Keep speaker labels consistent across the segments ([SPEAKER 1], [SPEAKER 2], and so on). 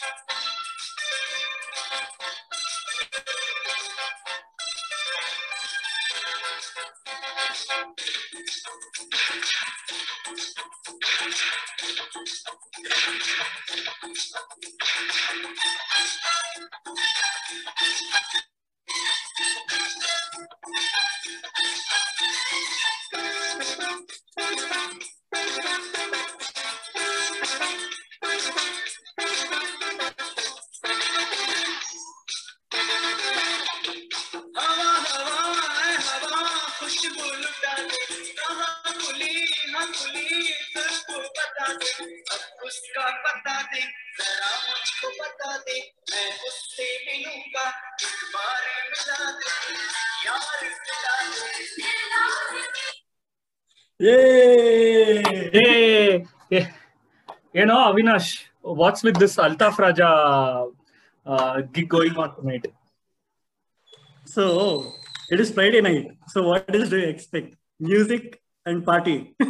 [SPEAKER 1] have You know, Avinash, what's with this Altaf Raja uh, gig going on tonight?
[SPEAKER 2] So it is Friday night. So what else do you expect? Music and party.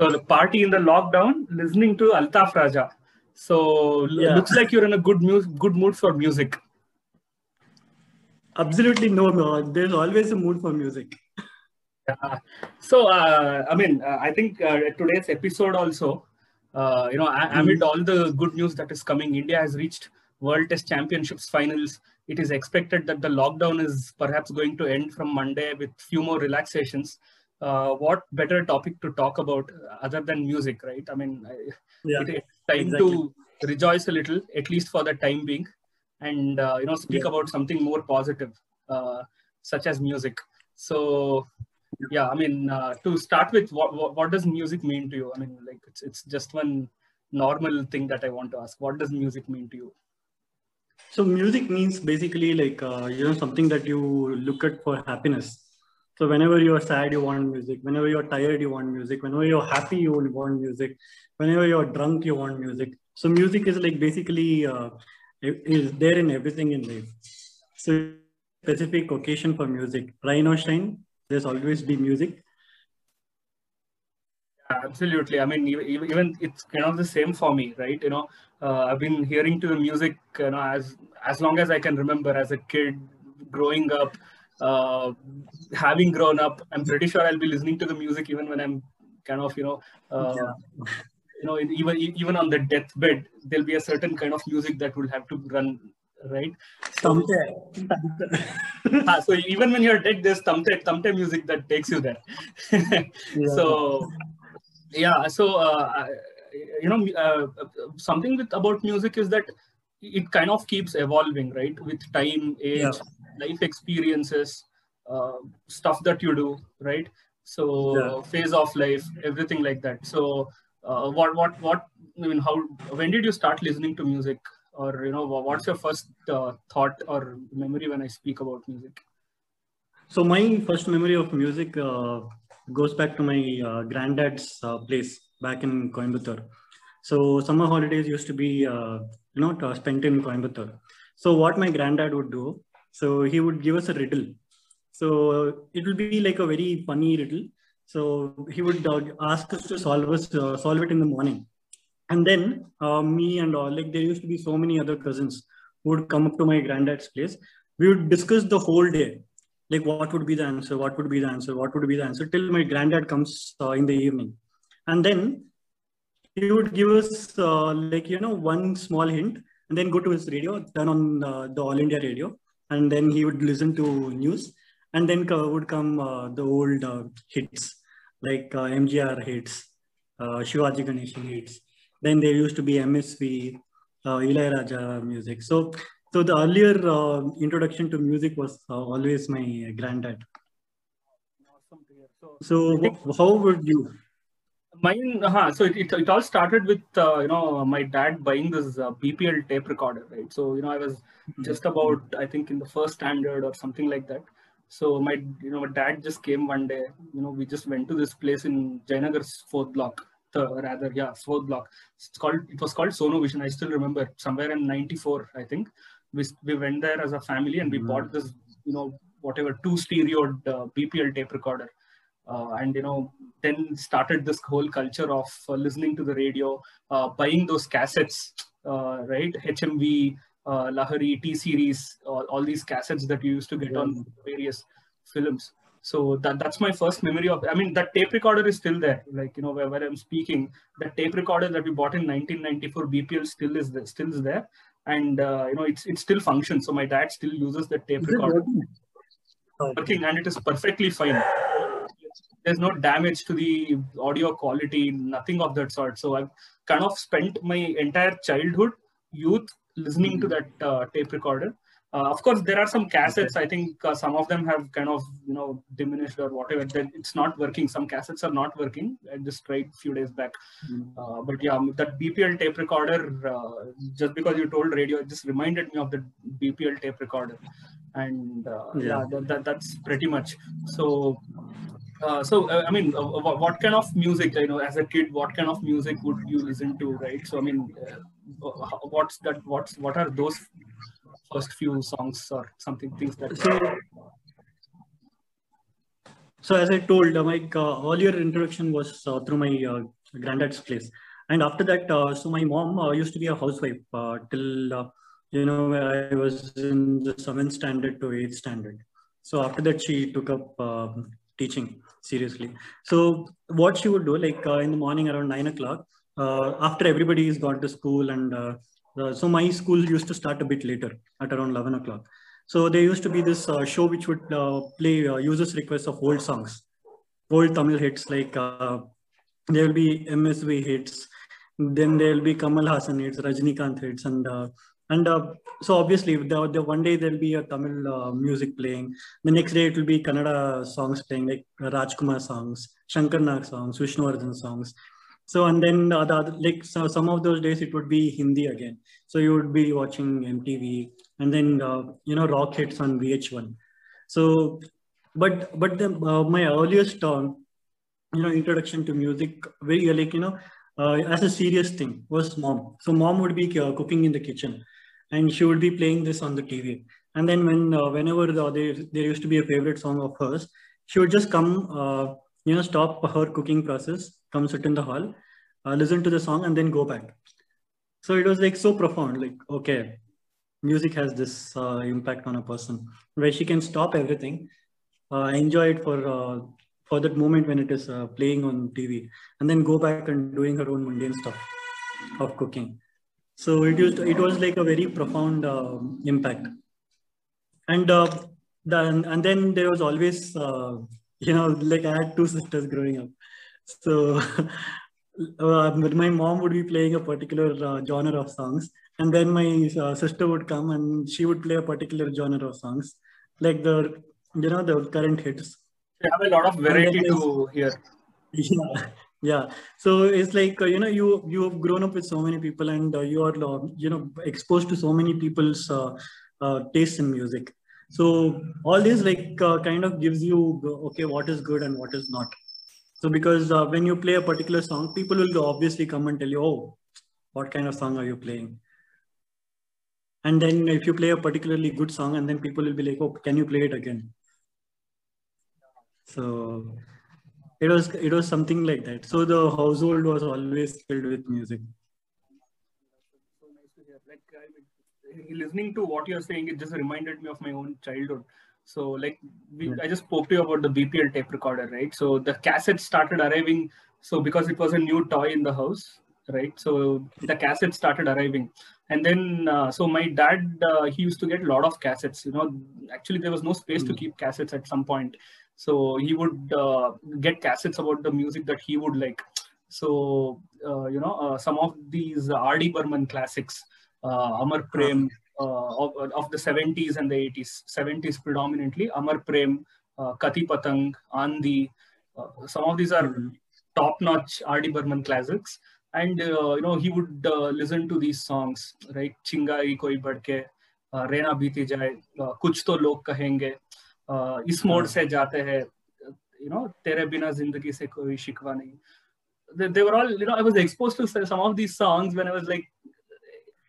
[SPEAKER 1] So the party in the lockdown, listening to Altaf Raja. So
[SPEAKER 2] Yeah.
[SPEAKER 1] looks like you're in a good mu- good mood for music.
[SPEAKER 2] Absolutely no, no. There's always a mood for music.
[SPEAKER 1] Uh, so uh, I mean, uh, I think uh, today's episode also, uh, you know, a- amid all the good news that is coming, India has reached World Test Championships finals. It is expected that the lockdown is perhaps going to end from Monday with few more relaxations. Uh, what better topic to talk about other than music, right? I mean,
[SPEAKER 2] Yeah.
[SPEAKER 1] it is time
[SPEAKER 2] exactly.
[SPEAKER 1] to rejoice a little, at least for the time being, and uh, you know, speak
[SPEAKER 2] Yeah.
[SPEAKER 1] about something more positive, uh, such as music. So, yeah, I mean, uh, to start with, what, what what does music mean to you? I mean, like it's it's just one normal thing that I want to ask. What does music mean to you?
[SPEAKER 2] So music means basically like uh, you know something that you look at for happiness. So whenever you're sad, you want music. Whenever you're tired, you want music. Whenever you're happy, you want music. Whenever you're drunk, you want music. So music is like basically uh, is there in everything in life. So specific occasion for music. Rain or shine, there's always be music.
[SPEAKER 1] Absolutely. I mean, even, it's kind of the same for me, right? You know, uh, I've been hearing to the music, you know, as as long as I can remember, as a kid, growing up, uh, having grown up. I'm pretty sure I'll be listening to the music even when I'm kind of, you know, uh, you know, even even on the deathbed, there'll be a certain kind of music that will have to run, right? So, Ah, so even when you're dead, there's tamte tamte music that takes you there. So yeah, so uh, you know, uh, something with about music is that it kind of keeps evolving, right? With time, age,
[SPEAKER 2] Yeah.
[SPEAKER 1] life experiences, uh, stuff that you do, right? So
[SPEAKER 2] Yeah.
[SPEAKER 1] phase of life, everything like that. So uh, what what what I mean, how when did you start listening to music? Or you know, what's your first uh, thought or memory when I speak about music?
[SPEAKER 2] So my first memory of music uh, goes back to my uh, granddad's uh, place back in Coimbatore. So summer holidays used to be, uh, you know, uh, spent in Coimbatore. So what my granddad would do, so he would give us a riddle. So it would be like a very funny riddle. So he would ask us to solve us solve it in the morning, and then uh, me and all like there used to be so many other cousins who would come up to my granddad's place. We would discuss the whole day like what would be the answer what would be the answer what would be the answer till my granddad comes uh, in the evening and then he would give us uh, like you know one small hint and then go to his radio turn on uh, the all india radio and then he would listen to news and then co- would come uh, the old uh, hits like uh, mgr hits uh, shivaji ganeshan hits then there used to be msv uh, Ilayaraja music so so the earlier uh, introduction to music was uh, always my granddad.
[SPEAKER 1] Awesome. So
[SPEAKER 2] how would you?
[SPEAKER 1] Mine, uh, so it, it, it all started with uh, you know my dad buying this uh, BPL tape recorder, right? So you know I was just about I think in the first standard or something like that. So my you know my dad just came one day. You know we just went to this place in Jayanagar's fourth block, rather yeah fourth block. It's called it was called Sono Vision. I still remember somewhere in '94 I think. We we went there as a family and we bought this you know whatever two stereo uh, BPL tape recorder uh, and you know then started this whole culture of uh, listening to the radio uh, buying those cassettes uh, right? HMV, uh, Lahari, T series, all, all these cassettes that you used to get on various films. So that that's my first memory of. I mean, that tape recorder is still there. Like you know, where, where I'm speaking, that tape recorder that we bought in 1994 BPL still is there, still is there, and uh, you know, it's it still functions. So my dad still uses the tape
[SPEAKER 2] Is
[SPEAKER 1] recorder
[SPEAKER 2] working?
[SPEAKER 1] Working and it is perfectly fine. There's no damage to the audio quality, nothing of that sort. So I've kind of spent my entire childhood, youth listening to that uh, tape recorder. Uh, of course, there are some cassettes. I think uh, some of them have kind of you know diminished or whatever. Then it's not working. Some cassettes are not working. I just tried a few days back.
[SPEAKER 2] Mm.
[SPEAKER 1] Uh, but yeah, that BPL tape recorder. Uh, just because you told radio, it just reminded me of the BPL tape recorder, and uh, yeah,
[SPEAKER 2] Yeah.
[SPEAKER 1] that, that, that's pretty much. So, uh, so uh, I mean, uh, what, what kind of music? You know, as a kid, what kind of music would you listen to, right? So, I mean, uh, what's that? What's what are those first few songs or something things that?
[SPEAKER 2] So, so as I told, uh, my uh, earlier introduction was uh, through my uh, granddad's place, and after that, uh, so my mom uh, used to be a housewife uh, till you know I was in the seventh standard to eighth standard. So after that, she took up um teaching seriously. So what she would do, like in the morning around nine o'clock, after everybody has gone to school, and uh, so my school used to start a bit later at around eleven o'clock. So there used to be this uh, show which would uh, play uh, users' requests of old songs, old Tamil hits like uh, there will be MSV hits, then there will be Kamal Hassan hits, Rajnikant hits, and and so obviously the, the one day there will be a Tamil music playing, the next day it will be Kannada songs playing like Rajkumar songs, Shankar Nag songs, Vishnuvardhan songs. So and then the other, like so some of those days it would be Hindi again. So you would be watching MTV and then uh, you know rock hits on VH1. So, but but the, uh, my earliest um, you know introduction to music very like you know uh, as a serious thing was mom. So mom would be uh, cooking in the kitchen, and she would be playing this on the TV. And then when uh, whenever the, there there used to be a favorite song of hers, she would just come uh, you know stop her cooking process, come sit in the hall, uh, listen to the song, and then go back. So it was like so profound. Like okay, music has this uh, impact on a person where she can stop everything, uh, enjoy it for uh, for that moment when it is uh, playing on TV, and then go back and doing her own mundane stuff of cooking. So it used it was like a very profound um impact, and then and then there was always you know like I had two sisters growing up, so. Uh, my mom would be playing a particular uh, genre of songs, and then my uh, sister would come and she would play a particular genre of songs, like the you know the current hits.
[SPEAKER 1] You have a lot of variety to hear.
[SPEAKER 2] Yeah, yeah. So it's like uh, you know you you have grown up with so many people and uh, you are you know exposed to so many people's uh, uh, tastes in music. So all this like uh, kind of gives you okay what is good and what is not. So because uh, when you play a particular song, people will obviously come and tell you, oh, what kind of song are you playing? And then if you play a particularly good song, and then people will be like, oh, can you play it again? So it was it was something like that. So the household was always filled with music.
[SPEAKER 1] Like I mean, listening to what you're saying, it just reminded me of my own childhood. So like we,
[SPEAKER 2] Yeah.
[SPEAKER 1] I just spoke to you about the BPL tape recorder, right? So the cassette started arriving. So because it was a new toy in the house, right? So the cassette started arriving, and then uh, so my dad uh, he used to get a lot of cassettes. You know, actually there was no space to
[SPEAKER 2] Mm.
[SPEAKER 1] keep cassettes at some point. So he would uh, get cassettes about the music that he would like. So uh, you know uh, some of these R.D. Burman classics, uh, Amar Prem uh, of, of the 70s and the 80s, 70s predominantly, Amar Prem, uh, Kati Patang, Aandhi. Uh, some of these are
[SPEAKER 2] Mhm.
[SPEAKER 1] top-notch R.D. Burman classics, and uh, you know he would uh, listen to these songs, right? Chingai Koi Badke, uh, Rena Biti Jaye, uh, Kuch To Log Kahenge, uh, Is Mode Se Jate Hai, you know, Tere Bina Zindagi Se Koi Shikwa Nahi. They, they were all, you know, I was exposed to some of these songs when I was like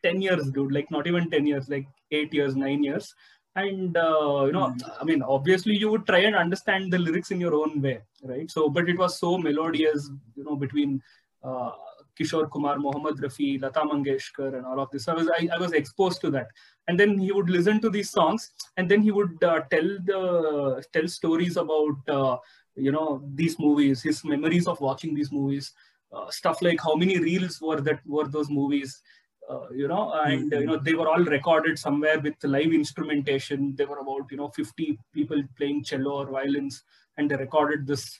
[SPEAKER 1] 10 years, dude, like not even 10 years, like eight years, nine years. And, uh, you know, I mean, obviously you would try and understand the lyrics in your own way, right? So, but it was so melodious, you know, between uh, Kishore Kumar, Mohammad Rafi, Lata Mangeshkar, and all of this. So I was I, I was exposed to that, and then he would listen to these songs, and then he would uh, tell the tell stories about uh, you know these movies, his memories of watching these movies, uh, stuff like how many reels were that were those movies. Uh, you know, and you know they were all recorded somewhere with live instrumentation. There were about you know 50 people playing cello or violins, and they recorded this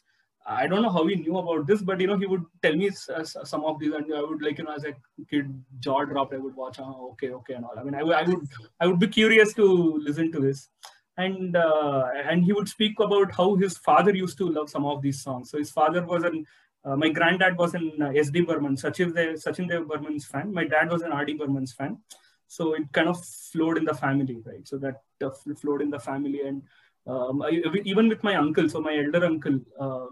[SPEAKER 1] I don't know how he knew about this, but you know, he would tell me some of these, and I would like, you know, as a kid, jaw dropped. I would watch, oh, okay, okay, and all. I mean, I, I would, I would be curious to listen to this, and uh, and he would speak about how his father used to love some of these songs. So his father was an, uh, my granddad was an uh, S.D. Burman, Sachin Dev, Sachin Dev Burman's fan. My dad was an R.D. Burman's fan. So it kind of flowed in the family, right? So that uh, flowed in the family, and um, I, even with my uncle, so my elder uncle uh,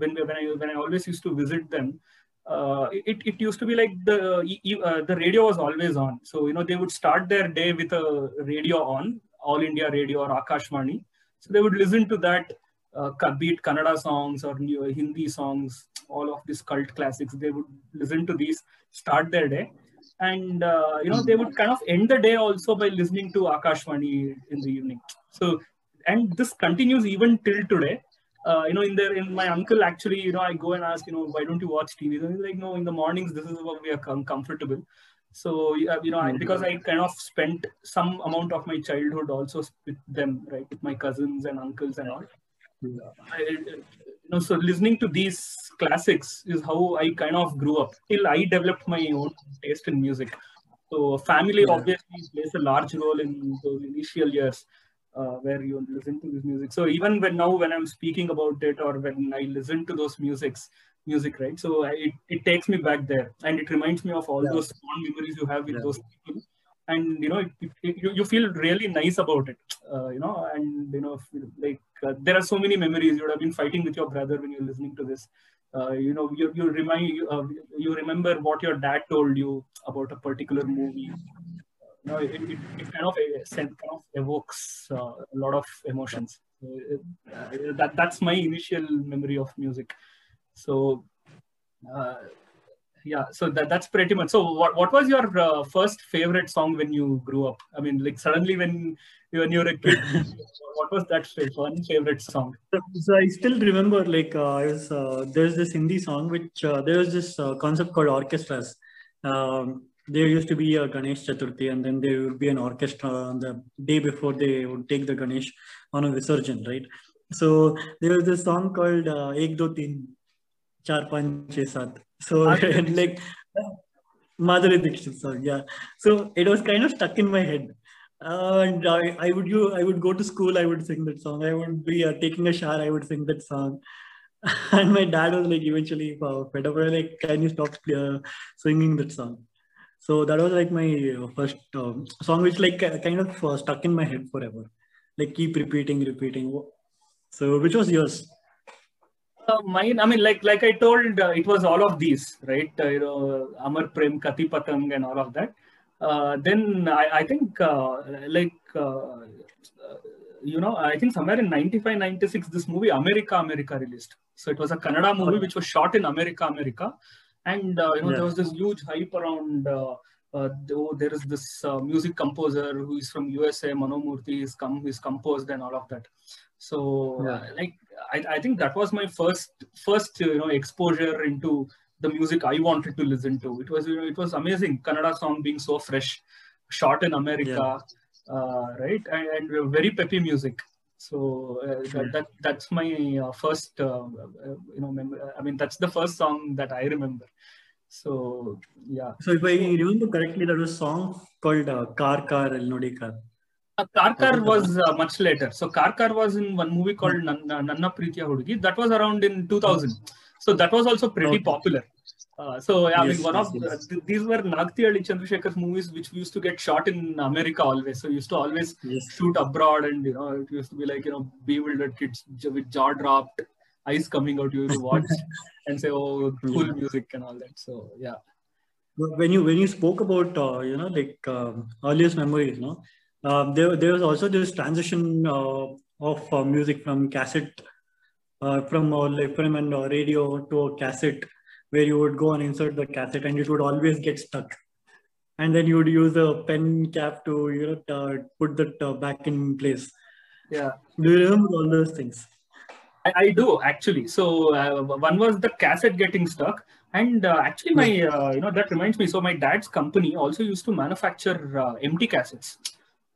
[SPEAKER 1] when when I when I always used to visit them, uh, it, it used to be like the uh, the radio was always on. So you know they would start their day with a radio on, All India Radio or Akashvani. So they would listen to that, uh, be it Kannada songs or new Hindi songs, all of these cult classics. They would listen to these, start their day, and uh, you know they would kind of end the day also by listening to Akashvani in the evening. So and this continues even till today uh, you know, in there, in my uncle actually, you know, I go and ask, you know, why don't you watch TV? And he's like, no, in the mornings, this is what we are com- comfortable. So, you know, I, because I kind of spent some amount of my childhood also with them, right, with my cousins and uncles and all. I, you know, so listening to these classics is how I kind of grew up. Till I developed my own taste in music. So, family yeah. obviously plays a large role in those initial years uh, where you listen to this music. So even when now when I'm speaking about it or when I listen to those musics, music, right? So I, it, it takes me back there and it reminds me of all yeah. those fond memories you have with yeah. those people. And you know, it, it, you, you feel really nice about it, uh, you know, and you know, like uh, there are so many memories. You would have been fighting with your brother when you're listening to this. Uh, you know, you, you remind you, uh, remember what your dad told you about a particular movie you know, it, it, it kind of kind of evokes uh, a lot of emotions. Uh, that that's my initial memory of music. So uh, yeah, so that, that's pretty much. So what, what was your uh, first favorite song when you grew up? I mean, like suddenly when when you were a kid, what was that one favorite song?
[SPEAKER 2] So I still remember like uh, I was uh, there's this Hindi song which uh, there was this uh, concept called orchestras. Um, there used to be a Ganesh Chaturthi and then there would be an orchestra on the day before they would take the Ganesh on a Visarjan, right? So there was this song called uh, Ek Do Teen Char Panch Sat. So and like Madhuri Dixit song, yeah. So it was kind of stuck in my head. Uh, and I, I would you I would go to school, I would sing that song. I would be uh, taking a shower, I would sing that song. and my dad was like eventually uh, fed up, like, can you stop uh, singing that song? So that was like my uh, first um, song, which like kind of uh, stuck in my head forever. Like keep repeating, repeating. So which was yours?
[SPEAKER 1] Uh, mine, I mean, like like I told, uh, it was all of these, right? Uh, you know, Amar Prem, Kati Patang, and all of that. Uh, then I, I think, like, you know, I think somewhere in 95, 96, this movie America, America released. So it was a Kannada movie which was shot in America, America and uh, you know yeah. there was this huge hype around uh, uh, oh, there is this uh, music composer who is from USA, Manomurthy, is come, he's composed and all of that. So, uh, yeah. like, I, I think that was my first, first, you know, exposure into the music I wanted to listen to. It was, you know, it was amazing. Kannada song being so fresh, shot in America, yeah. uh, right, and, and, very peppy music. So uh, that, that, that's my uh, first, uh, you know, I mean, that's the first song that I remember. So yeah.
[SPEAKER 2] So if I remember correctly, there was a song called uh, Car Car El Nodi Car.
[SPEAKER 1] Uh, Car was uh, much later. So Car was in one movie called Nanna, Nanna Preetiya Hudugi. That was around in 2000. So that was also pretty okay. popular. Uh, so yeah, yes, I mean, one yes, of yes. The, these were Nagti Chandrasekhar's movies, which we used to get shot in America always. So used to always shoot abroad, and you know, it used to be like you know, bewildered kids with jaw dropped, eyes coming out. You used to watch and say, "Oh, cool music and all that." So yeah.
[SPEAKER 2] When you when you spoke about uh, you know like um, earliest memories, no, uh, there there was also this transition uh, of uh, music from cassette, uh, from uh, like from a radio to a cassette where you would go and insert the cassette and it would always get stuck. And then you would use a pen cap to you know uh, put that uh, back in place.
[SPEAKER 1] Yeah.
[SPEAKER 2] Do you remember all those things?
[SPEAKER 1] I, I do actually. So uh, one was the cassette getting stuck, and uh, actually my uh, you know that reminds me. So my dad's company also used to manufacture uh, empty cassettes.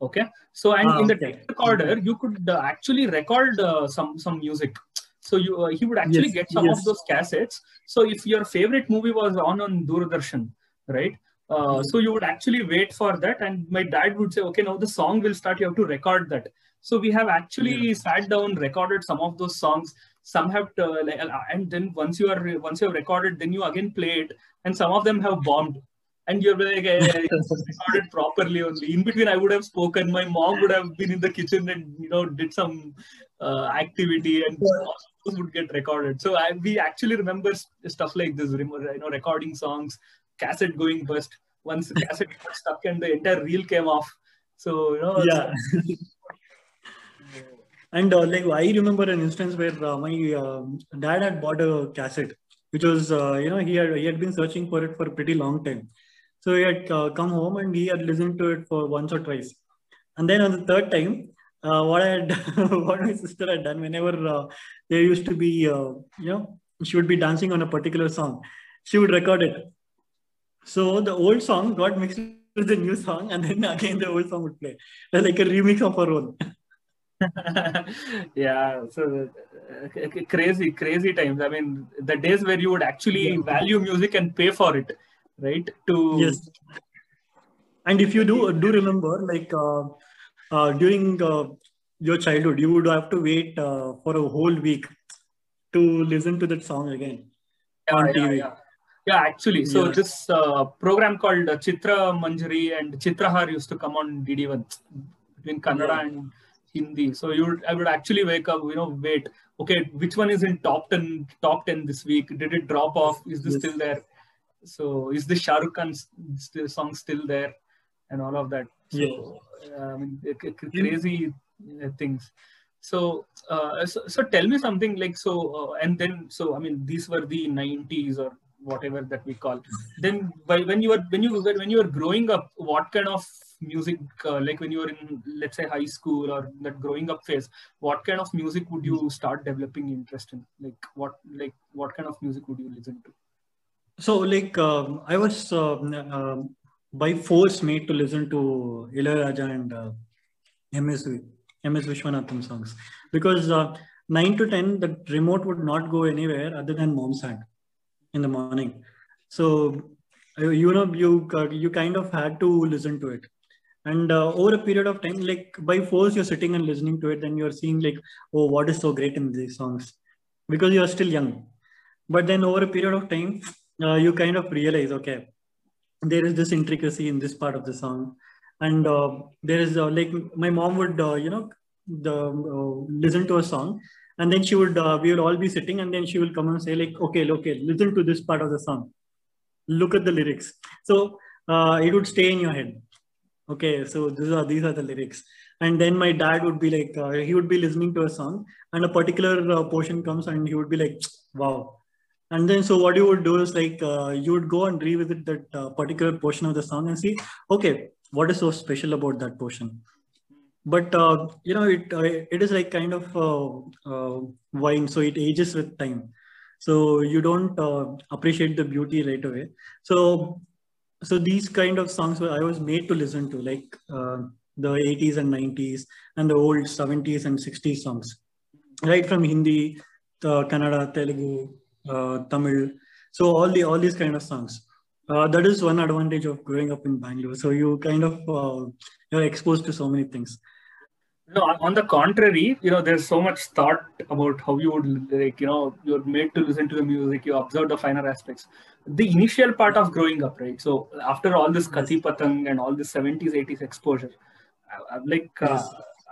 [SPEAKER 1] Okay. So and
[SPEAKER 2] Ah,
[SPEAKER 1] in the
[SPEAKER 2] okay.
[SPEAKER 1] tape recorder, you could uh, actually record uh, some some music. So you uh, he would actually
[SPEAKER 2] Yes,
[SPEAKER 1] get some of those cassettes. So if your favorite movie was on on Doordarshan, right? Uh,
[SPEAKER 2] Mhm.
[SPEAKER 1] so you would actually wait for that, and my dad would say, "Okay, now the song will start. You have to record that." So we have actually sat down, recorded some of those songs. Some have, to, like, and then once you are once you have recorded, then you again play it, and some of them have bombed. And you're like, eh, recorded properly only. In between, I would have spoken. My mom would have been in the kitchen and you know did some uh, activity, and those would get recorded. So I, we actually remember stuff like this. Remember, you know, recording songs, cassette going bust. Once the cassette got stuck and the entire reel came off. So you know,
[SPEAKER 2] Yeah. And uh, like I remember an instance where uh, my um dad had bought a cassette, which was uh, you know he had he had been searching for it for a pretty long time. So he had uh, come home and he had listened to it for once or twice, and then on the third time, uh, what I had what my sister had done whenever uh, there used to be uh, you know she would be dancing on a particular song, she would record it. So the old song got mixed with the new song, and then again the old song would play, like a remix of her own.
[SPEAKER 1] yeah so uh, crazy crazy times. I mean the days where you would actually value music and pay for it right to
[SPEAKER 2] Yes. And if you do do remember, like uh, uh, during uh, your childhood, you would have to wait uh, for a whole week to listen to that song again
[SPEAKER 1] yeah,
[SPEAKER 2] on
[SPEAKER 1] yeah,
[SPEAKER 2] TV.
[SPEAKER 1] yeah. Yeah, actually so
[SPEAKER 2] Yeah.
[SPEAKER 1] this uh, program called chitra manjari and chitrahar used to come on dd1 between kannada and hindi so you would i would actually wake up you know wait okay which one is in top 10 top 10 this week did it drop off is this
[SPEAKER 2] Yes.
[SPEAKER 1] still there so is the Shah Rukh Khan s- still, song still there and all of that? So uh, i mean crazy uh, things. So, uh, so so tell me something like so uh, and then so i mean these were the 90s or whatever that we call. Then by, when you were when you were when you were growing up what kind of music uh, like when you were in let's say high school or that growing up phase what kind of music would you start developing interest in? Like what like what kind of music would you listen to
[SPEAKER 2] So, like, um, I was um, by force made to listen to Ilayaraja and uh, MS, MS Vishwanathan songs because uh, 9 to 10, the remote would not go anywhere other than mom's hand in the morning. So, uh, you know, you, uh, you kind of had to listen to it. And uh, over a period of time, like by force, you're sitting and listening to it, and you're seeing, like, oh, what is so great in these songs because you're still young. But then over a period of time, uh, you kind of realize, okay, there is this intricacy in this part of the song, and uh, there is uh, like my mom would, uh, you know, the uh, listen to a song, and then she would, we would all be sitting, and then she will come and say, like, okay, okay, listen to this part of the song, look at the lyrics. So it would stay in your head. Okay, so these are these are the lyrics, and then my dad would be like, uh, he would be listening to a song, and a particular uh, portion comes, and he would be like, wow and then so what you would do is like uh, you would go and revisit that uh, particular portion of the song and see okay what is so special about that portion? But uh, you know it uh, it is like kind of uh, uh, wine so it ages with time. So you don't appreciate the beauty right away. So so these kind of songs were i was made to listen to like the 80s and 90s and the old 70s and 60s songs. Right from hindi uh, kannada telugu Tamil. So all the all these kind of songs. Uh, that is one advantage of growing up in Bangalore. So you kind of uh, you're exposed to so many things.
[SPEAKER 1] No, on the contrary, you know, there's so much thought about how you would like, you know, you're made to listen to the music, you observe the finer aspects. The initial part of growing up, right? So after all this Kati Patang and all this 70s, 80s exposure, I, I'm like, uh.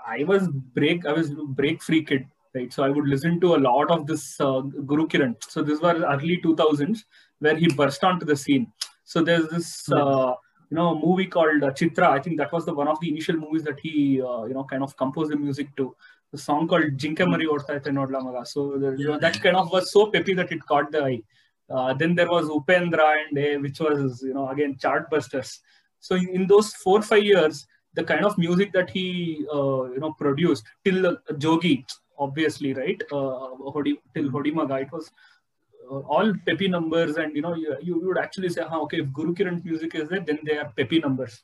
[SPEAKER 1] I was break, I was break free kid, right? So I would listen to a lot of this uh, Guru Kiran. So this was early 2000s where he burst onto the scene. So there's this, uh, you know, movie called uh, Chitra. I think that was the one of the initial movies that he, uh, you know, kind of composed the music to. The song called Jinke Mari Orta Nodla Maga. So the, you know, that kind of was so peppy that it caught the eye. Uh, then there was Upendra and A, which was you know again chartbusters. So in, in those four five years, the kind of music that he uh, you know produced till uh, Jogi, obviously, right? Uh, Hodi, till Hodimaga, it was uh, all peppy numbers, and you know you, you would actually say, huh, okay, if Guru Kiran music is there, then they are peppy numbers,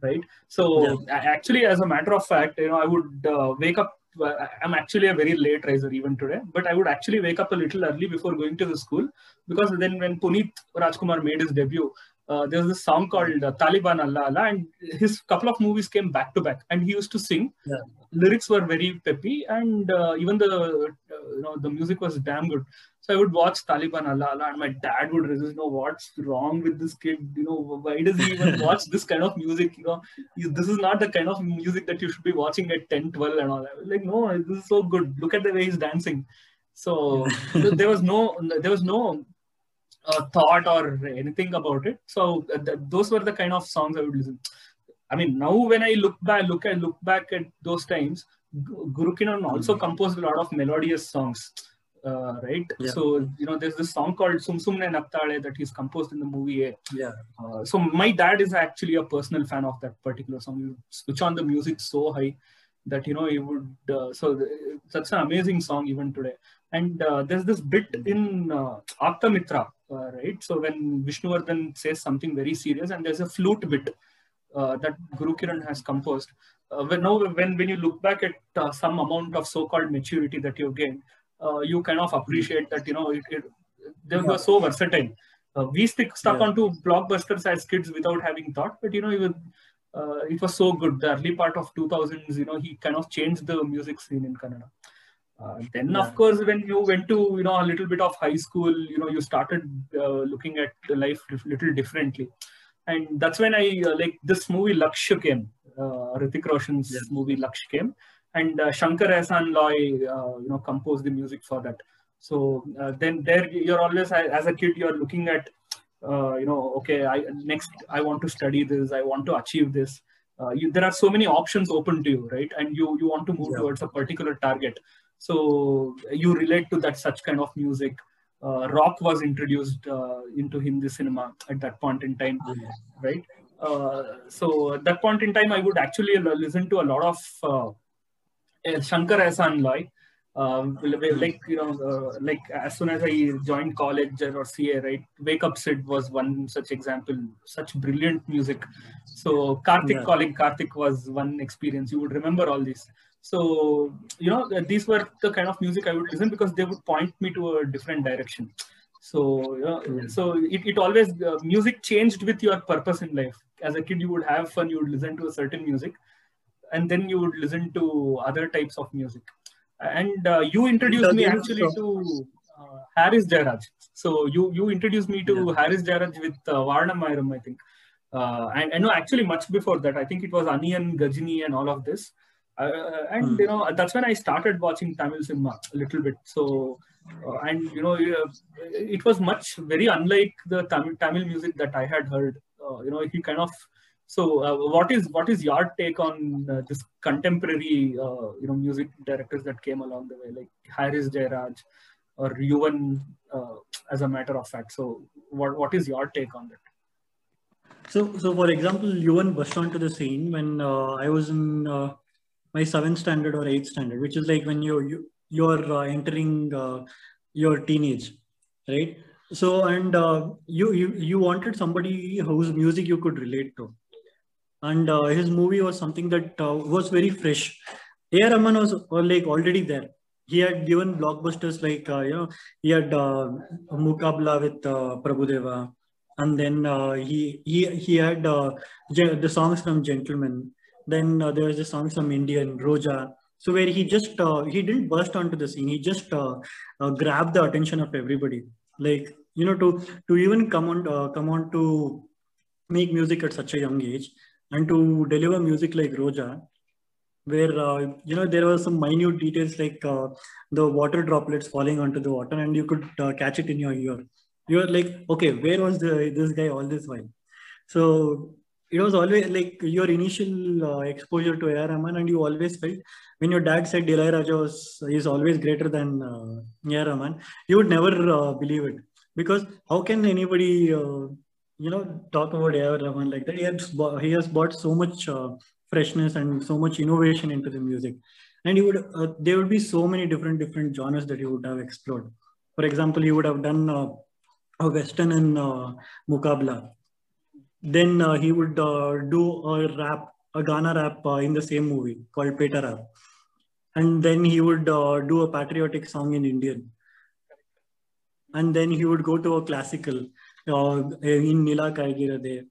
[SPEAKER 1] right? So a- actually, as a matter of fact, you know, I would uh, wake up. uh, I'm actually a very late riser even today, but I would actually wake up a little early before going to the school because then when Puneet Rajkumar made his debut, uh, there's this song called uh, Taliban Allah Allah, and his couple of movies came back to back, and he used to sing.
[SPEAKER 2] Yeah.
[SPEAKER 1] Lyrics were very peppy, and uh, even the uh, you know the music was damn good. So I would watch Taliban Allah Allah, and my dad would resist. You know what's wrong with this kid? You know why does he even watch this kind of music? You know this is not the kind of music that you should be watching at 10, 12 and all that. Like no, this is so good. Look at the way he's dancing. So there was no there was no uh, thought or anything about it. So th- those were the kind of songs I would listen. I mean, now when I look back, look at look back at those times, Gu- Guru Kiran also composed a lot of melodious songs, uh, right?
[SPEAKER 2] Yeah.
[SPEAKER 1] So you know, there's this song called Sum Sumne Naktale that he's composed in the movie. A.
[SPEAKER 2] Yeah.
[SPEAKER 1] Uh, so my dad is actually a personal fan of that particular song. You switch on the music so high that you know he would. Uh, so th- that's an amazing song even today. And uh, there's this bit in uh, Apta Mitra, uh, right? So when Vishnuvardhan says something very serious, and there's a flute bit uh, that Guru Kiran has composed. Uh, when now when when you look back at uh, some amount of so-called maturity that you've gained, uh, you kind of appreciate that you know it, it they were so versatile. Uh, we stick stuck
[SPEAKER 2] Yeah.
[SPEAKER 1] onto blockbusters as kids without having thought, but you know even uh, it was so good. The early part of 2000s, you know, he kind of changed the music scene in Kannada. Uh, then,
[SPEAKER 2] Yeah.
[SPEAKER 1] of course, when you went to you know a little bit of high school, you know, you started uh, looking at life a little differently, and that's when I uh, like this movie Lakshya came. Uh, Hrithik Roshan's
[SPEAKER 2] Yeah.
[SPEAKER 1] movie Lakshya came, and uh, Shankar Ehsan Loy, uh, you know, composed the music for that. So uh, then there you're always as a kid you're looking at uh, you know okay I next I want to study this I want to achieve this. Uh, you, there are so many options open to you, right? And you you want to move
[SPEAKER 2] Yeah.
[SPEAKER 1] towards a particular target. So you relate to that such kind of music. Uh, rock was introduced uh, into Hindi cinema at that point in time right? Uh, so at that point in time, I would actually listen to a lot of uh, Shankar Ehsan Loy. Um, like you know, uh, like as soon as I joined college or CA, right? Wake Up Sid was one such example. Such brilliant music. So Karthik
[SPEAKER 2] Yeah.
[SPEAKER 1] calling Karthik was one experience. You would remember all these. So you know, these were the kind of music I would listen because they would point me to a different direction. So you know,
[SPEAKER 2] Yeah.
[SPEAKER 1] so it, it always uh, music changed with your purpose in life. As a kid, you would have fun. You would listen to a certain music, and then you would listen to other types of music. And uh, you introduced
[SPEAKER 2] Does
[SPEAKER 1] me actually to uh, Harris Jayaraj. So you you introduced me to Harris Jayaraj with uh, Vaaranam Aayiram, I think. Uh, and, and no, actually much before that, I think it was Anniyan, Ghajini, and all of this. Uh, and
[SPEAKER 2] Hmm.
[SPEAKER 1] you know that's when I started watching Tamil cinema a little bit. So uh, and you know uh, it was much very unlike the Tamil Tamil music that I had heard. Uh, you know he kind of so uh, what is what is your take on uh, this contemporary uh, you know music directors that came along the way like Harris Jayaraj or Yuvan uh, as a matter of fact. So what what is your take on that?
[SPEAKER 2] So, so for example, Yuvan burst onto the scene when uh, I was in uh, my seventh standard or eighth standard, which is like when you're you, you're entering your teenage, right? So, and you you you wanted somebody whose music you could relate to, and uh, his movie was something that uh, was very fresh. A.R. Rahman was uh, like already there. He had given blockbusters like uh, you know he had uh, Mukabla with uh, Prabhudeva and then uh, he he he had uh, the songs from Gentleman. Then there was the songs from Indian Roja. So where he just he didn't burst onto the scene. He just grabbed the attention of everybody. Like you know to to even come on come on to make music at such a young age and to deliver music like Roja, where uh, you know there were some minute details like uh, the water droplets falling onto the water and you could uh, catch it in your ear You were like okay where was the this guy all this while so it was always like your initial uh, exposure to A.R. Rahman and you always felt when your dad said Raja was is always greater than uh, A.R. Rahman you would never uh, believe it because how can anybody uh, you know talk about A.R. Rahman like that? He has he has brought so much uh, freshness and so much innovation into the music, and he would uh, there would be so many different different genres that he would have explored. For example, he would have done uh, a western in uh, Mukabla. Then uh, he would do a rap, a Ghana rap in the same movie called Petta Rap, and then he would do a patriotic song in Indian and then he would go to a classical uh, in Nila there,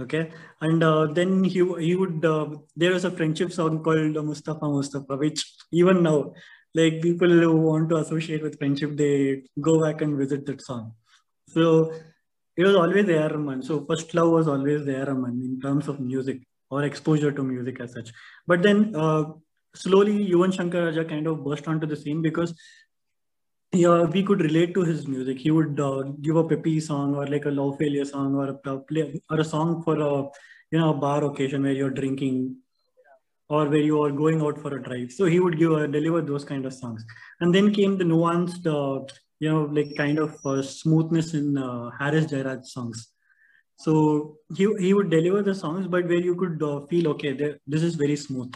[SPEAKER 2] Okay, and uh, then he he would uh, there was a friendship song called Mustafa Mustafa, which even now, like people who want to associate with friendship, they go back and visit that song. So it was always there, man. So first love was always there, man, in terms of music or exposure to music as such. But then uh, slowly, Yuvan Shankar Raja kind of burst onto the scene because yeah, we could relate to his music. He would uh, give a peppy song or like a love failure song or a play or a song for a you know a bar occasion where you're drinking or where you are going out for a drive. So he would give uh, deliver those kind of songs. And then came the nuanced, uh, you know, like kind of uh, smoothness in uh, Harris Jayaraj songs. So he he would deliver the songs, but where you could uh, feel okay, this is very smooth.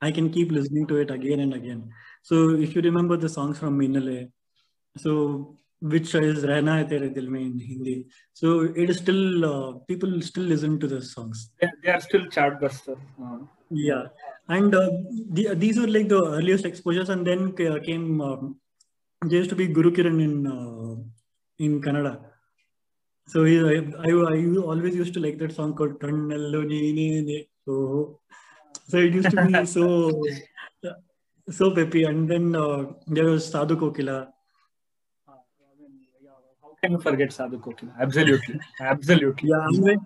[SPEAKER 2] I can keep listening to it again and again. So if you remember the songs from Minnale, so which is Rehna Hai Tere Dil Mein in Hindi. So it is still, uh, people still listen to the songs.
[SPEAKER 1] Yeah, they are still chartbuster. Uh.
[SPEAKER 2] Yeah. And uh, the, these were like the earliest exposures and then came, um, there used to be Guru Kiran in, uh, in Kannada. So I, I, I, always used to like that song called Kannallo So, so it used to be so so peppy. And then uh, there was Sadhu Kokila.
[SPEAKER 1] How can you forget Sadhu Kokila? Absolutely, absolutely.
[SPEAKER 2] Yeah, and when,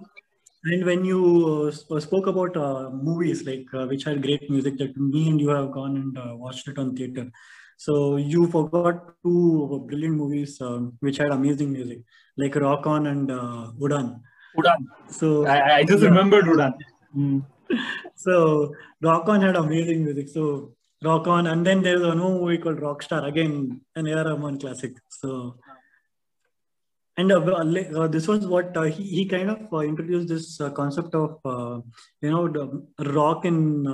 [SPEAKER 2] and when you uh, spoke about uh, movies like uh, which had great music that me and you have gone and uh, watched it on theater. So you forgot two brilliant movies um, which had amazing music, like Rock On and uh, Udaan.
[SPEAKER 1] Udaan. So I, I just yeah. remembered Udaan.
[SPEAKER 2] Mm. so Rock On had amazing music. So Rock On, and then there's a new movie called Rockstar, again an A.R. Rahman classic. So, and uh, uh, this was what uh, he, he kind of uh, introduced this uh, concept of uh, you know the rock in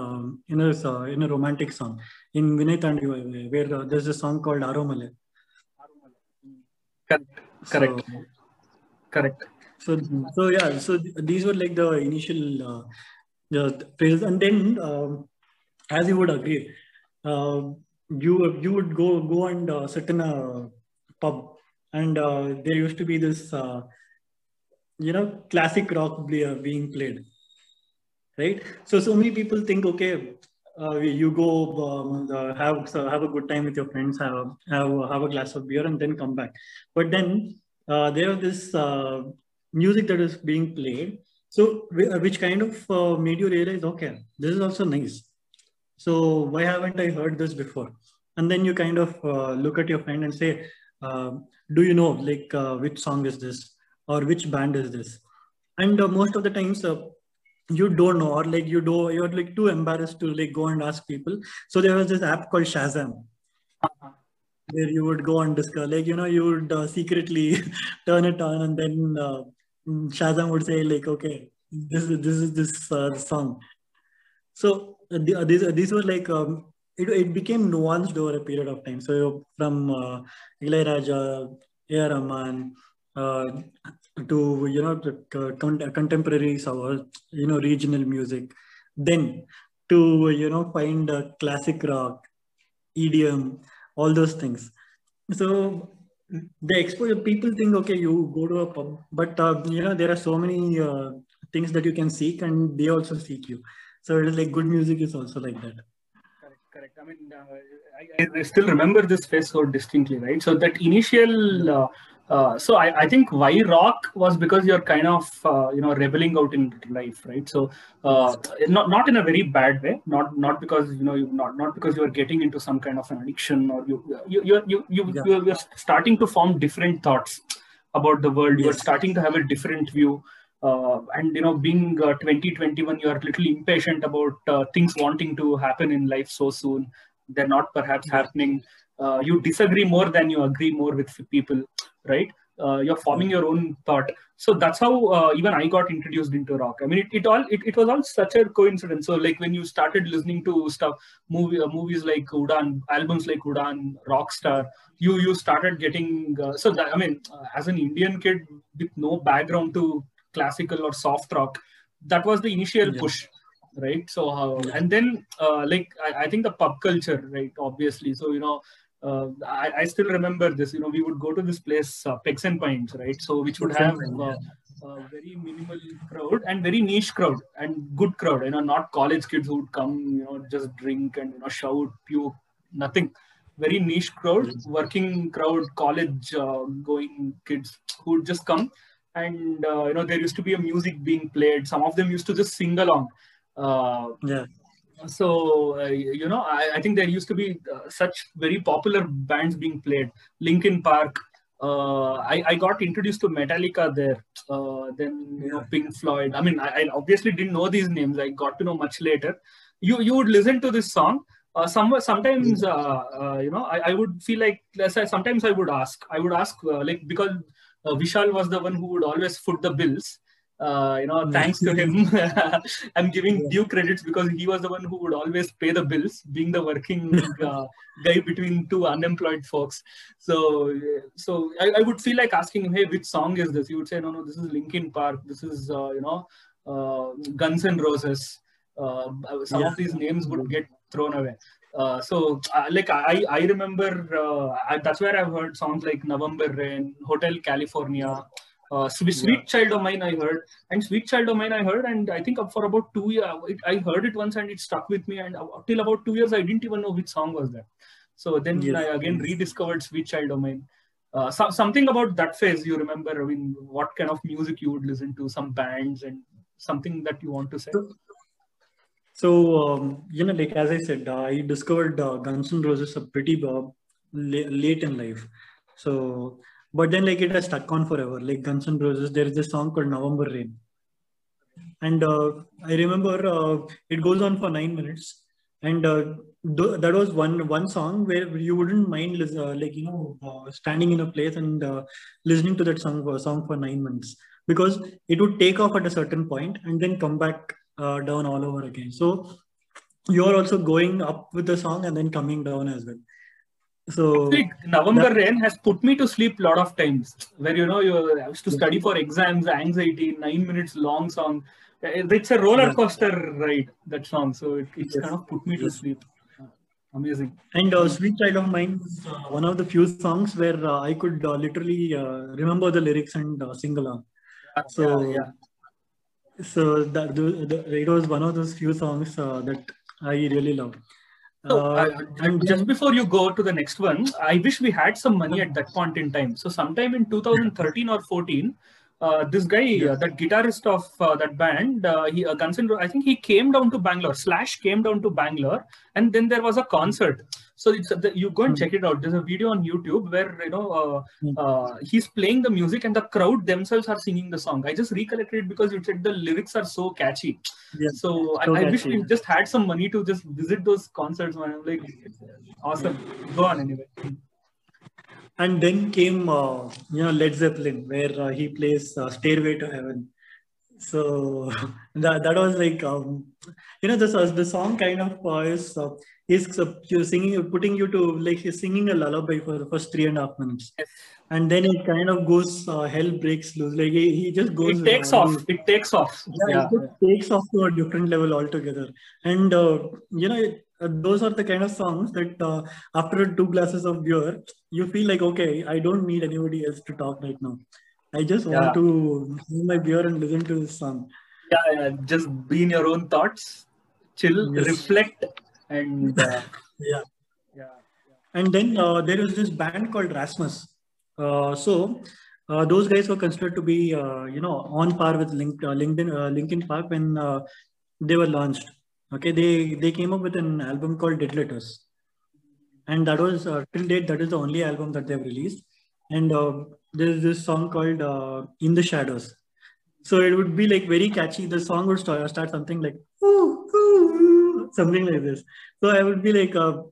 [SPEAKER 2] in a in a romantic song in Vinnai Thaandi, where there's a song called Aromale.
[SPEAKER 1] Correct. Correct. So, Correct.
[SPEAKER 2] So, so yeah, so th- these were like the initial the phrases, and then um, as you would agree, you you would go go and uh, sit in a pub, and uh, there used to be this uh, you know classic rock being played, right? So so many people think, okay, uh, you go um, uh, have have a good time with your friends, have have have a glass of beer, and then come back. But then uh, there this uh, music that is being played, so which kind of uh, made you realize, okay, this is also nice. So why haven't I heard this before? And then you kind of uh, look at your friend and say, uh, do you know like uh, which song is this or which band is this? And uh, most of the times uh, you don't know or like you do you're like too embarrassed to like go and ask people. So there was this app called Shazam. Where you would go and discover, like you know, you would uh, secretly turn it on, and then Shazam would say, like, okay, this is this is this song. So uh, these uh, these were like um, it, it became nuanced over a period of time. So from uh, Raja, A.R. Rahman, uh, to you know the contemporary or you know regional music, then to you know find uh, classic rock, EDM, all those things. So the exposure people think okay you go to a pub, but uh, you know there are so many uh, things that you can seek, and they also seek you. So it is like good music is also like that.
[SPEAKER 1] Correct, correct. I mean, uh, I, I, still remember this phase so distinctly, right? So that initial, uh, uh, so I, I think why rock was because you're kind of uh, you know rebelling out in life, right? So uh, not not in a very bad way, not not because you know you not not because you're getting into some kind of an addiction or you you you you, you yeah. you're, you're starting to form different thoughts about the world. Yes. You're starting to have a different view uh, and you know being uh, 2021 you are a little impatient about uh, things wanting to happen in life so soon they're not perhaps happening uh, you disagree more than you agree more with people right? Uh, you're forming your own thought. So that's how uh, even I got introduced into rock. I mean, it, it all it, it was all such a coincidence. So like when you started listening to stuff, movie uh, movies like Udaan, albums like Udaan, Rockstar, you you started getting. Uh, so that, I mean, uh, as an Indian kid with no background to classical or soft rock, that was the initial
[SPEAKER 2] Yeah.
[SPEAKER 1] push right? So uh, and then uh, like I, I think the pub culture right obviously. So you know uh, I, I still remember this you know we would go to this place uh, Pegs and Pines right? So which would have uh, a very minimal crowd and very niche crowd and good crowd you know not college kids who would come you know just drink and you know shout puke nothing. Very niche crowd working crowd college uh, going kids who would just come and uh, you know there used to be a music being played. Some of them used to just sing along. Uh,
[SPEAKER 2] Yeah.
[SPEAKER 1] so uh, you know I, I think there used to be uh, such very popular bands being played. Linkin park. Uh, I, I got introduced to metallica there. Uh, then you know pink floyd. I mean I, I obviously didn't know these names. I got to know much later. You you would listen to this song. Uh, somewhere sometimes uh, uh, you know I, I would feel like sometimes i would ask. I would ask uh, like because vishal was the one who would always foot the bills uh, you know, thanks to him, I'm giving due credits because he was the one who would always pay the bills, being the working uh, guy between two unemployed folks. So, so I, I, would feel like asking him, "Hey, which song is this?" He would say, "No, no, this is Linkin Park. This is uh, you know, uh, Guns N' Roses." Uh, some yeah. of these names would get thrown away. Uh, so uh, like I, I remember uh, I, that's where I've heard songs like November Rain, Hotel California, uh, Sweet, Sweet yeah. Child of Mine I heard, and Sweet Child of Mine I heard, and I think for about two years I heard it once and it stuck with me, and till about two years I didn't even know which song was that. So then yes. I again rediscovered Sweet Child of Mine. Uh, so, something about that phase you remember? I mean, what kind of music you would listen to? Some bands and something that you want to say?
[SPEAKER 2] So um, you know, like as I said, uh, I discovered uh, Guns N' Roses a pretty late in life. So but then like it has stuck on forever. Like guns N' roses there is this song called november rain. And uh, i remember uh, it goes on for nine minutes. And uh, th- that was one one song where you wouldn't mind like you know standing in a place and listening to that song for song for nine minutes because it would take off at a certain point and then come back down all over again so you're also going up with the song and then coming down as well so
[SPEAKER 1] Actually, November that, Rain has put me to sleep a lot of times. Where you know you have to study for exams, anxiety, nine minutes long song. It's a roller coaster ride that song. So it, it's yes. kind of put me yes. to sleep. Amazing.
[SPEAKER 2] And uh, Sweet Child of Mine is uh, one of the few songs where uh, I could literally remember the lyrics and sing along. So
[SPEAKER 1] yeah, yeah.
[SPEAKER 2] So that the, it was one of those few songs that I really love.
[SPEAKER 1] So, uh, just before you go to the next one, I wish we had some money at that point in time. So, sometime in 2013 or 14, uh, this guy, yeah. uh, that guitarist of uh, that band, he uh, Guns N' I think he came down to Bangalore. Slash came down to Bangalore, and then there was a concert. So it's you go and check it out. There's a video on YouTube where you know uh, he's playing the music and the crowd themselves are singing the song. I just recollected it because you said the lyrics are so catchy.
[SPEAKER 2] Yeah,
[SPEAKER 1] so, I, I wish we just had some money to just visit those concerts. Man, I'm like, awesome. Go on anyway
[SPEAKER 2] and then came uh, you know Led Zeppelin, where uh, he plays uh, "Stairway to Heaven." So that that was like um, you know this the song kind of is is you're singing putting you to like he's singing a lullaby for the first three and a half minutes. And then it kind of goes, hell breaks loose. Like he, he just goes.
[SPEAKER 1] It takes off. It takes off.
[SPEAKER 2] Yeah, yeah, it just takes off to a different level altogether. And you know, it, uh, those are the kind of songs that uh, after two glasses of beer you feel like okay i don't need anybody else to talk right now i just want
[SPEAKER 1] Yeah.
[SPEAKER 2] to have my beer and listen to this song
[SPEAKER 1] Yeah, yeah, just be in your own thoughts, chill,
[SPEAKER 2] Yes.
[SPEAKER 1] reflect, and uh,
[SPEAKER 2] yeah
[SPEAKER 1] yeah.
[SPEAKER 2] and then uh, there is this band called rasmus uh, so uh, those guys were considered to be uh, you know on par with Link, uh, linkedin uh, linkin park when uh, they were launched okay they they came up with an album called dead letters and that was uh, till date that is the only album that they've released and uh, there's this song called uh, in the shadows. So it would be like very catchy. The song would start, start something like "Ooh, ooh, ooh," something like this. So i would be like uh,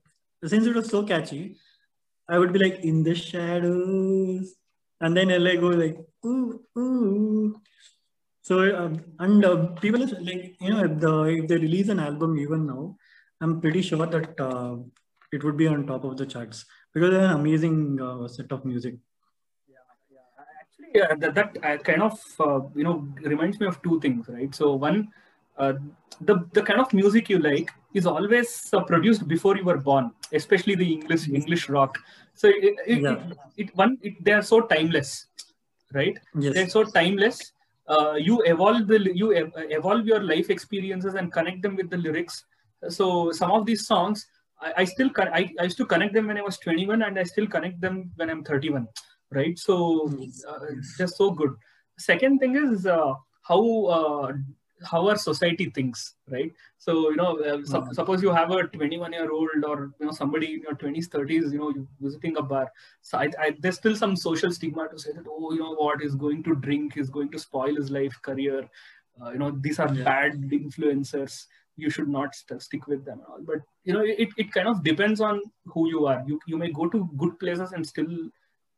[SPEAKER 2] since it was so catchy i would be like in the shadows. And then LA goes like ooh ooh. So um, and uh, people is like you know if the if they release an album even now, I'm pretty sure that uh, it would be on top of the charts because they're an amazing uh, set of music.
[SPEAKER 1] yeah, Actually, that, that uh, kind of uh, you know reminds me of two things right so one uh, the the kind of music you like is always uh, produced before you were born especially the english english rock so it, it,
[SPEAKER 2] Yeah.
[SPEAKER 1] it, it one it, they are so timeless right
[SPEAKER 2] Yes.
[SPEAKER 1] they're so timeless uh, you evolve the you ev- evolve your life experiences and connect them with the lyrics so some of these songs i, I still con- I, I used to connect them when i was 21 and i still connect them when i'm 31 right? So uh, just so good. Second thing is uh, how uh, how our society thinks right? So you know uh, sup-
[SPEAKER 2] Mhm.
[SPEAKER 1] suppose you have a 21 year old or you know somebody in your 20s 30s you know you visiting a bar. So I, I, there's still some social stigma to say that oh you know what is going to drink is going to spoil his life career. Uh, you know these are
[SPEAKER 2] Yeah.
[SPEAKER 1] bad influencers you should not st- stick with them all. But you know it, it kind of depends on who you are. You, you may go to good places and still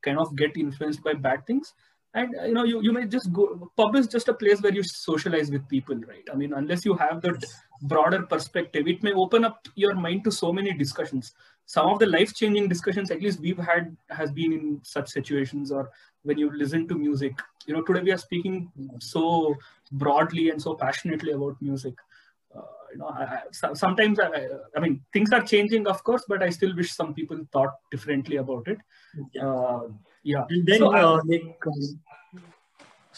[SPEAKER 1] kind of get influenced by bad things. And uh, you know you, you may just go pub is just a place where you socialize with people right? I mean unless you have that broader perspective it may open up your mind to so many discussions. Some of the life changing discussions at least we've had has been in such situations or when you listen to music. You know today we are speaking so broadly and so passionately about music you know I, I, sometimes I, I mean things are changing of course but i still wish some people thought differently about it
[SPEAKER 2] Yeah.
[SPEAKER 1] uh, yeah
[SPEAKER 2] And then,
[SPEAKER 1] So, uh,
[SPEAKER 2] uh, like, um,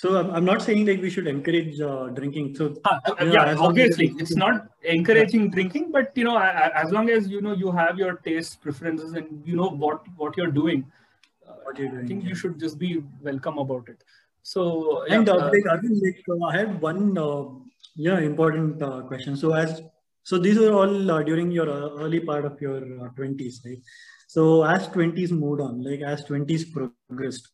[SPEAKER 2] so I'm, I'm not saying like we should encourage uh, drinking. So
[SPEAKER 1] Uh, uh,
[SPEAKER 2] Yeah,
[SPEAKER 1] yeah, obviously,
[SPEAKER 2] it's-
[SPEAKER 1] not encouraging drinking, but you know, as long as you know you have your taste preferences and you know what what you're doing, uh,
[SPEAKER 2] What you're
[SPEAKER 1] I
[SPEAKER 2] doing,
[SPEAKER 1] think you should just be welcome about it. So, yeah,
[SPEAKER 2] and uh,
[SPEAKER 1] uh,
[SPEAKER 2] like, Arvind, like uh, I had one uh, yeah important uh, question. So as so these were all uh, during your uh, early part of your uh, twenties, right? So as twenties moved on, like as twenties progressed,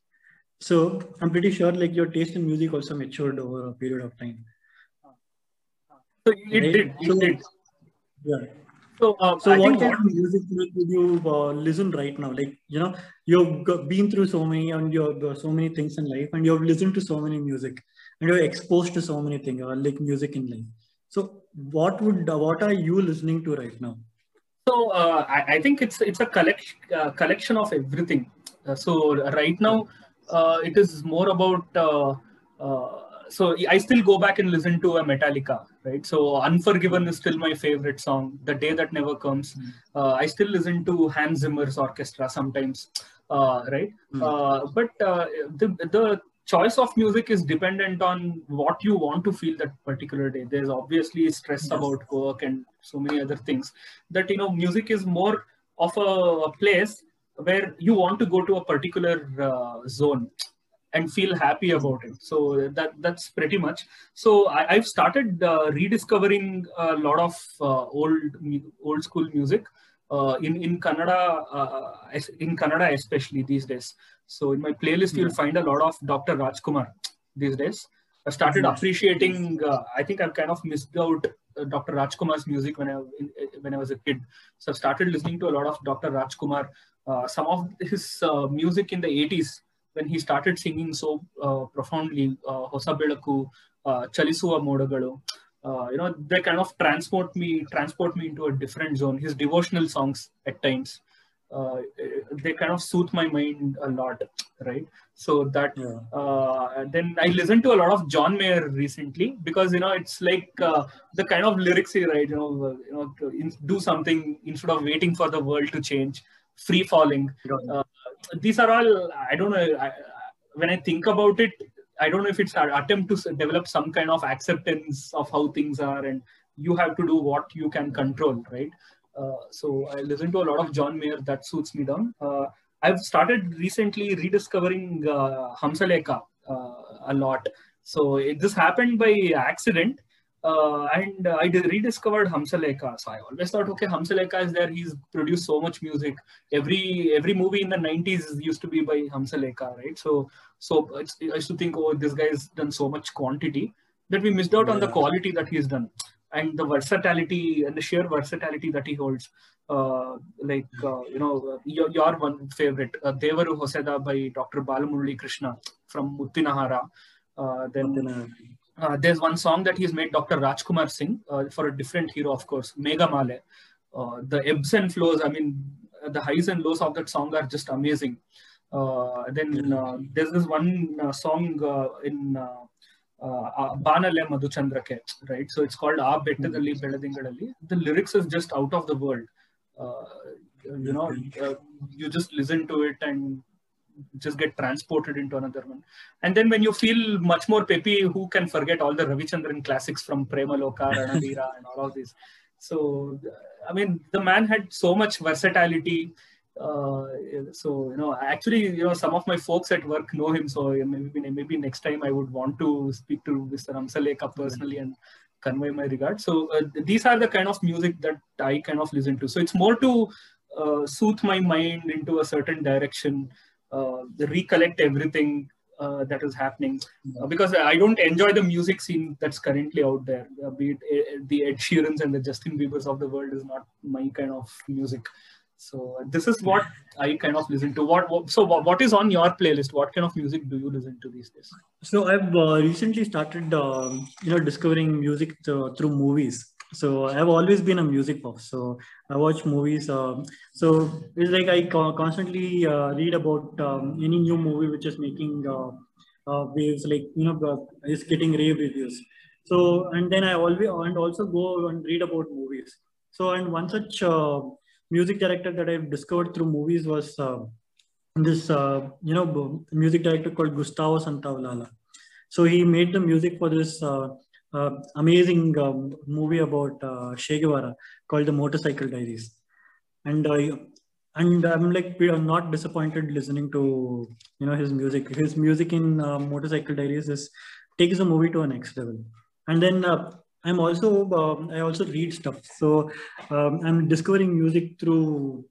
[SPEAKER 2] so I'm pretty sure like your taste in music also matured over a period of time.
[SPEAKER 1] so it
[SPEAKER 2] right?
[SPEAKER 1] did, it
[SPEAKER 2] So-
[SPEAKER 1] did.
[SPEAKER 2] Yeah.
[SPEAKER 1] So, uh,
[SPEAKER 2] So
[SPEAKER 1] I
[SPEAKER 2] what kind of music would you uh, listen right now? Like you know, you've got, been through so many and you've uh, so many things in life, and you've listened to so many music, and you're exposed to so many things, uh, like music in life. So what would what are you listening to right now?
[SPEAKER 1] so uh, I, I think it's it's a collection uh, collection of everything. Uh, so right now, uh, it is more about. Uh, uh, so I still go back and listen to a Metallica, right? So Unforgiven is still my favorite song. The Day That Never Comes. Uh, I still listen to Hans Zimmer's orchestra sometimes, uh, right?
[SPEAKER 2] Hmm.
[SPEAKER 1] Uh, but uh, the the choice of music is dependent on what you want to feel that particular day. There's obviously stress
[SPEAKER 2] Yes.
[SPEAKER 1] about work and so many other things that you know music is more of a, place where you want to go to a particular uh, zone and feel happy about it so that that's pretty much so I, i've started uh, rediscovering a lot of uh, old old school music uh, in in Kannada, uh, uh in Kannada especially these days. So in my playlist, you'll hmm. find a lot of Dr. Rajkumar these days. I started
[SPEAKER 2] hmm.
[SPEAKER 1] appreciating. Uh, I think I've kind of missed out uh, Dr. Rajkumar's music when I when I was a kid. So I started listening to a lot of Dr. Rajkumar. some of his music in the 80s when he started singing so profoundly, uh, Hosa Belaku, Chalisuva Modagalu uh, you know they kind of transport me transport me into a different zone his devotional songs at times uh, they kind of soothe my mind a lot right so that
[SPEAKER 2] Yeah.
[SPEAKER 1] uh, then I listened to a lot of John Mayer recently because you know it's like uh, the kind of lyrics he writes. You know, uh, you know, to in, do something instead of waiting for the world to change. Free falling. Uh, these are all. I don't know. I, when I think about it, I don't know if it's an attempt to develop some kind of acceptance of how things are, and you have to do what you can control, right? Uh, so I listen to a lot of John Mayer. That suits me down. Uh, I've started recently rediscovering uh, Hamsaleka uh, a lot. So it, this happened by accident. Uh, and uh, I rediscovered Hamsaleka. So I always thought, okay, Hamsaleka is there. He's produced so much music. Every every movie in the 90s used to be by Hamsaleka, right? So so I used to think, oh, this guy's done so much quantity that we missed out on the quality that he's done. and the versatility and the sheer versatility that he holds. Uh, like uh, you know, your, your one favorite, uh, Devaru Hoseda by Dr. Balamurali Krishna from Muttinahara. Uh, then uh, there's one song that he's made Dr. Rajkumar sing uh, for a different hero, of course, Mega Male. Uh, the ebbs and flows, I mean, the highs and lows of that song are just amazing. Uh, then uh, there's this one uh, song in Banale Madhuchandrake, right? So it's called A Bettadalli Beladingadalli. The lyrics is just out of the world. you know, you just listen to it and just get transported into another one. And then when you feel much more peppy, who can forget all the Ravichandran classics from Premaloka, Ranadira, and all of these. So, I mean, the man had so much versatility. Uh, so, you know, actually, you know, some of my folks at work know him. So maybe, maybe next time I would want to speak to Mr. Hamsaleka personally and convey my regard. So uh, these are the kind of music that I kind of listen to. So it's more to uh, soothe my mind into a certain direction uh, recollect everything uh, that is happening uh, because I don't enjoy the music scene that's currently out there. Uh, be it uh, the Ed Sheerans and the Justin Biebers of the world is not my kind of music. So uh, this is what I kind of listen to. What, what so what, what is on your playlist? What kind of music do you listen to these days?
[SPEAKER 2] So I've recently started, um, you know, discovering music to, through movies so i've always been a music buff. So i watch movies um, so it's like i constantly uh, read about um, any new movie which is making uh, uh, waves like you know uh, is getting rave reviews. So and then i always and also go and read about movies. So and one such uh, music director that i've discovered through movies was uh, this you know music director called gustavo santaolalla so he made the music for this amazing um, movie about uh, Che Guevara called The Motorcycle Diaries. And uh, and I'm like we are not disappointed listening to you know his music. His music in uh, Motorcycle Diaries is takes the movie to a next level. And then uh, I'm also um, I also read stuff. So um, I'm discovering music through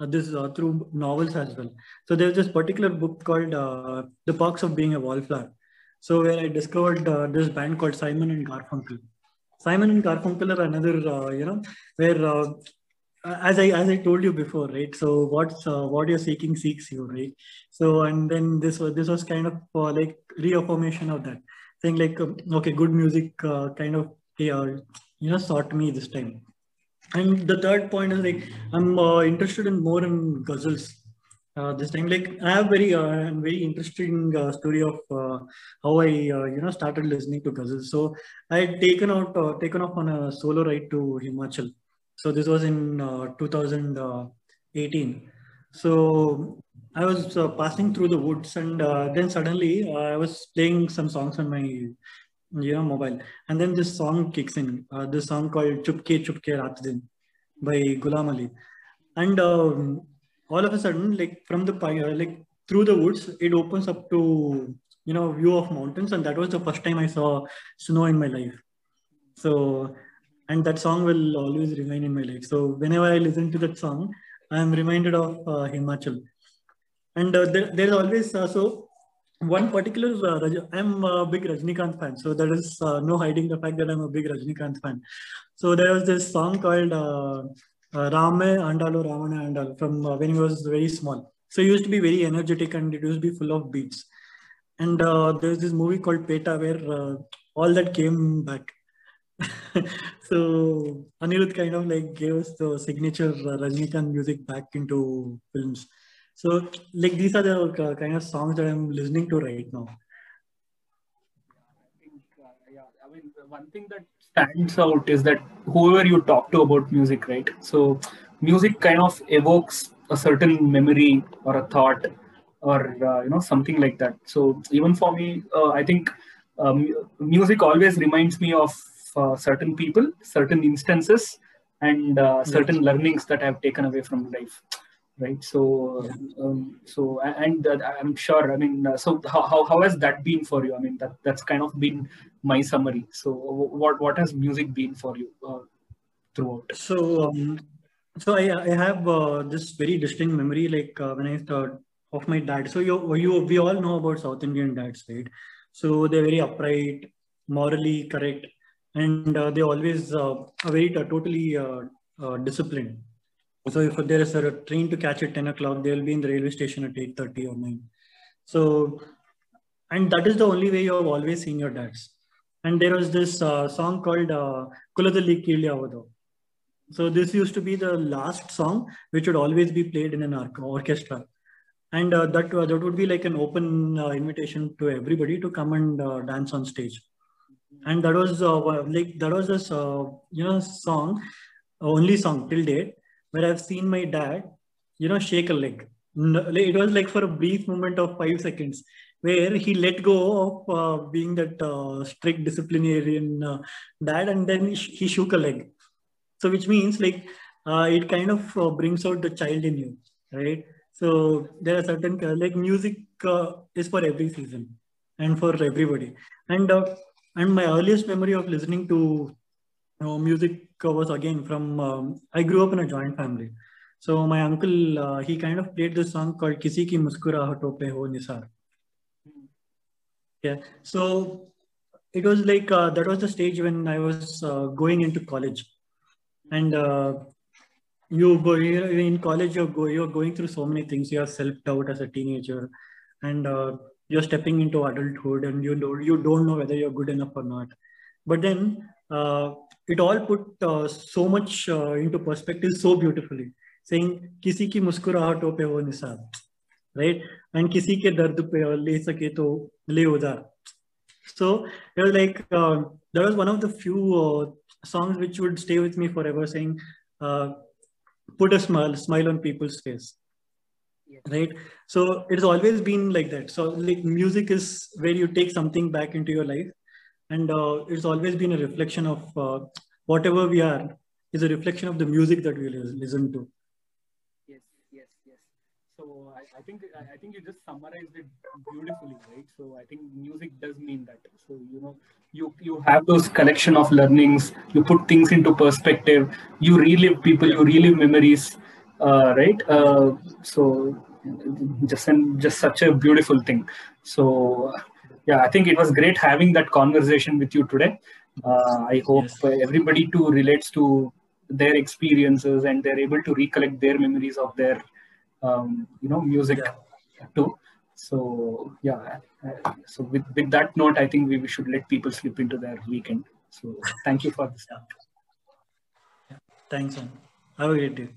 [SPEAKER 2] uh, this uh, through novels as well. So there's this particular book called uh, The Perks of Being a Wallflower. So where I discovered uh, this band called Simon and Garfunkel. Simon and Garfunkel are another, uh, you know, where uh, as I as I told you before, right? So what's uh, what you're seeking seeks you, right? So and then this was this was kind of uh, like reaffirmation of that, thing, like um, okay, good music uh, kind of yeah, you know sought me this time. And the third point is like I'm interested in more in ghazals uh, this time like i have very uh, very interesting uh, story of uh, how i uh, you know started listening to ghazals so i had taken out taken off on a solo ride to himachal. So this was in 2018 so i was passing through the woods and then suddenly i was playing some songs on my you know mobile. And then this song kicks in. This song called chupke chupke raat by gulam ali. And um, all of a sudden, like from the uh, like through the woods, it opens up to you know view of mountains, and that was the first time I saw snow in my life. So, and that song will always remain in my life. So whenever I listen to that song, I am reminded of uh, Himachal. And uh, there, there's always uh, so one particular uh, I'm a big Rajnikant fan, so there is uh, no hiding the fact that I'm a big Rajnikant fan. So there was this song called uh, uh, Rame Andalu Ramana Andalu from uh, when he was very small. So he used to be very energetic and it used to be full of beats. And uh, there's this movie called Petta where uh, all that came back. so Anirudh kind of like gave us the signature uh, Rajnikant music back into films. So like these are the uh, kind of songs that I'm listening to right now.
[SPEAKER 1] yeah, I mean, one thing that stands out is that whoever you talk to about music, right? So music kind of evokes a certain memory or a thought or uh, you know something like that. So even for me, uh, I think um, music always reminds me of uh, certain people, certain instances, and uh, certain learnings that I've taken away from life right? So yeah. um, so and uh, i'm sure i mean uh, so how, how, how has that been for you? I mean that that's kind of been my summary. So what what has music been for you uh, throughout?
[SPEAKER 2] So um, so i i have uh, this very distinct memory like uh, when i thought of my dad. So you you we all know about south indian dads right? So they're very upright morally correct and uh, they always uh, are very totally disciplined. So if there is a train to catch at 10 o'clock, they'll be in the railway station at 8.30 or 9. So, and that is the only way you have always seen your dads. And there was this uh, song called uh, Kilyavado. So this used to be the last song, which would always be played in an orchestra. And uh, that, uh, that would be like an open uh, invitation to everybody to come and uh, dance on stage. And that was like, that was this, you know, song, only song till date, where I've seen my dad, you know, shake a leg. It was like for a brief moment of five seconds where he let go of uh, being that uh, strict disciplinarian uh, dad and then he, shook a leg. So which means like uh, it kind of uh, brings out the child in you right? So there are certain like music uh, is for every season and for everybody. And and my earliest memory of listening to know, music was again from um, i grew up in a joint family. So my uncle he kind of played this song called kisi ki muskurahaton pe ho nisar. Yeah. So it was like uh, that was the stage when i was uh, going into college. And uh, you go in college you're, go, you're going through so many things. You have self-doubt as a teenager. And uh, you're stepping into adulthood and you know you don't know whether you're good enough or not. But then uh, it all put uh, so much into perspective so beautifully saying kisi ki muskurahaton pe ho nisab right and किसी के दर्द पे ले सके तो ले उधार so it was like uh, that was one of the few uh, songs which would stay with me forever saying uh, put a smile smile on people's face yes. right so it's always been like that so like music is where you take something back into your life and uh, it's always been a reflection of uh, whatever we are is a reflection of the music that we listen to
[SPEAKER 1] yes yes yes so I, think I think you just summarized it beautifully, right? So I think music does mean that. So you know, you you have those collection of learnings. You put things into perspective. You relive people. You relive memories, uh, right? Uh, so just and just such a beautiful thing. So yeah, I think it was great having that conversation with you today. Uh, I hope yes. everybody too relates to their experiences and they're able to recollect their memories of their um, you know music yeah. too so yeah so with, with that note i think we, we should let people slip into their weekend so thank you for this
[SPEAKER 2] yeah. thanks man. have a great day